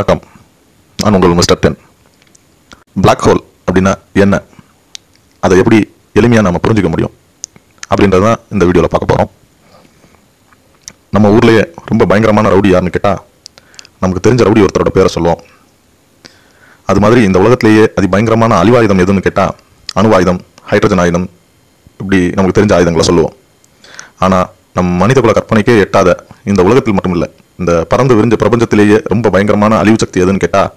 நான் உங்கள் mister ten black hole அப்படின்னா என்ன? அதை எப்படி எளிமையாக நம்ம புரிஞ்சுக்க முடியும்? அப்படின்றது தான் இந்த வீடியோவில் பார்க்க போகிறோம் நம்ம ஊர்லேயே ரொம்ப பயங்கரமான ரவுடி யாருன்னு கேட்டால் நமக்கு தெரிஞ்ச ரவுடி ஒருத்தரோட பேரை சொல்லுவோம். அது மாதிரி இந்த உலகத்திலேயே அதி பயங்கரமான அழிவாயுதம் எதுன்னு கேட்டால் அணுவாயுதம் ஹைட்ரஜன் ஆயுதம் இப்படி நமக்கு தெரிஞ்ச ஆயுதங்களை சொல்லுவோம். ஆனால் நம் மனிதகுல கற்பனைக்கே எட்டாத இந்த உலகத்தில் மட்டும் இல்லை இந்த பறந்து விரிஞ்ச பிரபஞ்சத்திலேயே ரொம்ப பயங்கரமான அழிவு சக்தி எதுன்னு கேட்டால்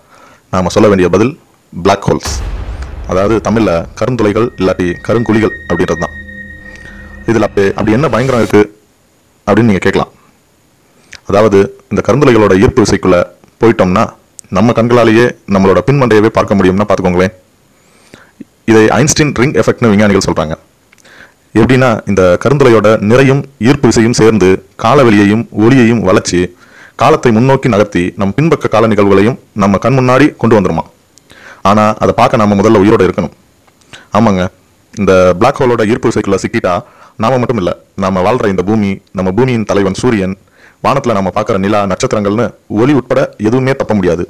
நாம் சொல்ல வேண்டிய பதில் பிளாக் ஹோல்ஸ் அதாவது தமிழில் கருந்துளைகள் இல்லாட்டி கருங்குழிகள் அப்படின்றது தான். இதில் அப்படி அப்படி என்ன பயங்கரம் இருக்குது அப்படின்னு நீங்கள் கேட்கலாம். அதாவது இந்த கருந்துளைகளோட ஈர்ப்பு விசைக்குள்ளே போயிட்டோம்னா நம்ம கண்களாலேயே நம்மளோட பின்மண்டையவே பார்க்க முடியும்னா பார்த்துக்கோங்களேன். இதை ஐன்ஸ்டீன் ரிங் எஃபெக்ட்னு விஞ்ஞானிகள் சொல்கிறாங்க எப்படின்னா இந்த கருந்துளையோட நிறையும் ஈர்ப்பு விசையும் சேர்ந்து காலவெளியையும் ஒளியையும் வளர்ச்சி காலத்தை முன்னோக்கி நகர்த்தி நம் பின்பக்க கால நிகழ்வுகளையும் நம்ம கண் முன்னாடி கொண்டு வந்துருமா? ஆனால் அதை பார்க்க நாம் முதல்ல உயிரோடு இருக்கணும். ஆமாங்க. இந்த பிளாக் ஹோலோட ஈர்ப்பு சைக்கிளில் சிக்கிட்டா நாம் மட்டும் இல்லை நாம வாழ்கிற இந்த பூமி நம்ம பூமியின் தலைவன் சூரியன் வானத்தில் நம்ம பார்க்குற நிலா நட்சத்திரங்கள்னு ஒளி உட்பட எதுவுமே தப்ப முடியாது.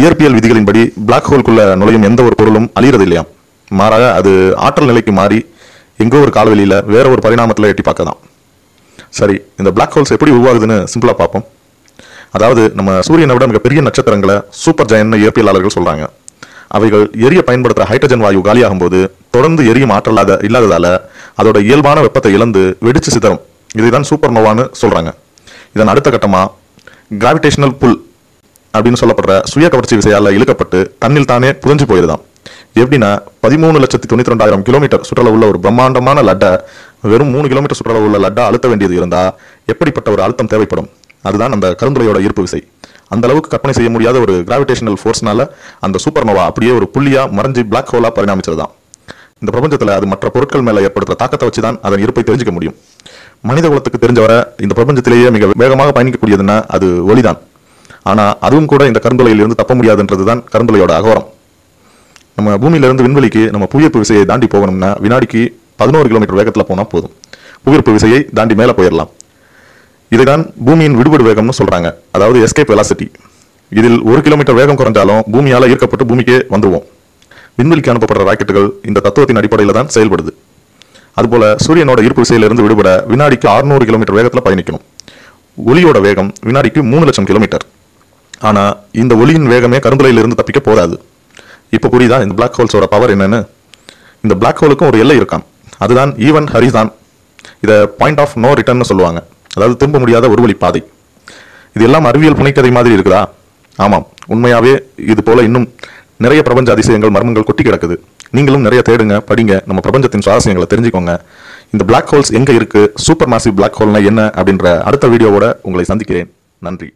இயற்பியல் விதிகளின்படி பிளாக் ஹோல்குள்ளே நுழையும் எந்த ஒரு பொருளும் அழிகிறது இல்லையா? மாறாக அது ஆற்றல் நிலைக்கு மாறி எங்கோ ஒரு காலவெளியில் வேற ஒரு பரிணாமத்தில் எட்டி பார்க்கலாம் சரி இந்த பிளாக் ஹோல்ஸ் எப்படி உருவாகுதுன்னு சிம்பிளாக பார்ப்போம். அதாவது நம்ம சூரியனை விட மிகப்பெரிய நட்சத்திரங்களை சூப்பர் ஜெயன்னு இயற்பியலாளர்கள் சொல்றாங்க. அவைகள் எரிய பயன்படுத்துகிற ஹைட்ரஜன் வாயு காலியாகும் போது தொடர்ந்து எரியும் ஆற்றலாத இல்லாததால் அதோட இயல்பான வெப்பத்தை இழந்து வெடிச்சு சிதறும். இதுதான் சூப்பர் நோவான்னு சொல்கிறாங்க இதன் அடுத்த கட்டமாக கிராவிடேஷனல் புல் அப்படின்னு சொல்லப்படுற சுய கவர்ச்சி விசையால் இழுக்கப்பட்டு தண்ணில் தானே புதஞ்சு போயிருதான். எப்படின்னா பதிமூணு லட்சத்தி தொண்ணூத்தி ரெண்டாயிரம் கிலோமீட்டர் சுற்றளவு உள்ள ஒரு பிரம்மாண்டமான லட்டை வெறும் மூணு கிலோமீட்டர் சுற்றளவு உள்ள லட்டா அழுத்த வேண்டியது இருந்தால் எப்படிப்பட்ட ஒரு அழுத்தம் தேவைப்படும்? அதுதான் அந்த கருந்துளையோட ஈர்ப்பு விசை. அந்த அளவுக்கு கற்பனை செய்ய முடியாத ஒரு கிராவிடேஷனல் ஃபோர்ஸ்னால அந்த சூப்பர் நோவா அப்படியே ஒரு புள்ளியா மறைஞ்சு பிளாக் ஹோலா பரிணாமிச்சதுதான். இந்த பிரபஞ்சத்தில் அது மற்ற பொருட்கள் மேலே ஏற்படுத்துற தாக்கத்தை வச்சு தான் அதன் இருப்பை தெரிஞ்சுக்க முடியும். மனித குலத்துக்கு தெரிஞ்சவரை இந்த பிரபஞ்சத்திலேயே மிக வேகமாக பயணிக்கக்கூடியதுன்னா அது ஒளிதான். ஆனால் அதுவும் கூட இந்த கருந்துளையிலிருந்து தப்ப முடியாதுன்றது தான் கருந்துளையோட அகோரம். நம்ம பூமியிலிருந்து விண்வெளிக்கு நம்ம புவியீர்ப்பு விசையை தாண்டி போகணும்னா வினாடிக்கு பதினோரு கிலோமீட்டர் வேகத்தில் போனால் போதும். புவியீர்ப்பு விசையை தாண்டி மேலே போயிடலாம் இதுதான் பூமியின் விடுபடு வேகம்னு சொல்றாங்க. அதாவது எஸ்கேப் வெலாசிட்டி இதில் ஒரு கிலோமீட்டர் வேகம் குறைஞ்சாலும் பூமியால் ஈர்க்கப்பட்டு பூமிக்கே வந்துடுவோம் விண்வெளிக்கு அனுப்பப்படுற ராக்கெட்டுகள் இந்த தத்துவத்தின் அடிப்படையில் தான் செயல்படுது. அதுபோல சூரியனோட ஈர்ப்பு விசையிலிருந்து விடுபட வினாடிக்கு 600 கிலோமீட்டர் வேகத்தில் பயணிக்கணும். ஒளியோட வேகம் வினாடிக்கு மூணு லட்சம் கிலோமீட்டர் ஆனால் இந்த ஒளியின் வேகமே கருந்துளையிலிருந்து தப்பிக்க போதாது. இப்போ புரியுதா? இந்த பிளாக் ஹோல்ஸோட பவர் என்னன்னு? இந்த பிளாக் ஹோலுக்கும் ஒரு எல்லை இருக்கான் அதுதான் ஈவன் ஹரிதான் இதை பாயிண்ட் ஆஃப் நோ ரிட்டர்ன்னு சொல்லுவாங்க. அதாவது திரும்ப முடியாத ஒரு வழி பாதை. இது எல்லாம் அறிவியல் புனைக்கதை மாதிரி இருக்குதா? ஆமாம். உண்மையாகவே இது போல இன்னும் நிறைய பிரபஞ்ச அதிசயங்கள் மர்மங்கள் கொட்டி கிடக்குது. நீங்களும் நிறைய தேடுங்க படிங்க. நம்ம பிரபஞ்சத்தின் சுவாரஸ்யங்களை தெரிஞ்சுக்கோங்க. இந்த பிளாக் ஹோல்ஸ் எங்கே இருக்குது சூப்பர் மாசிவ் பிளாக் ஹோல்னா என்ன? அப்படின்ற அடுத்த வீடியோவோட உங்களை சந்திக்கிறேன். நன்றி.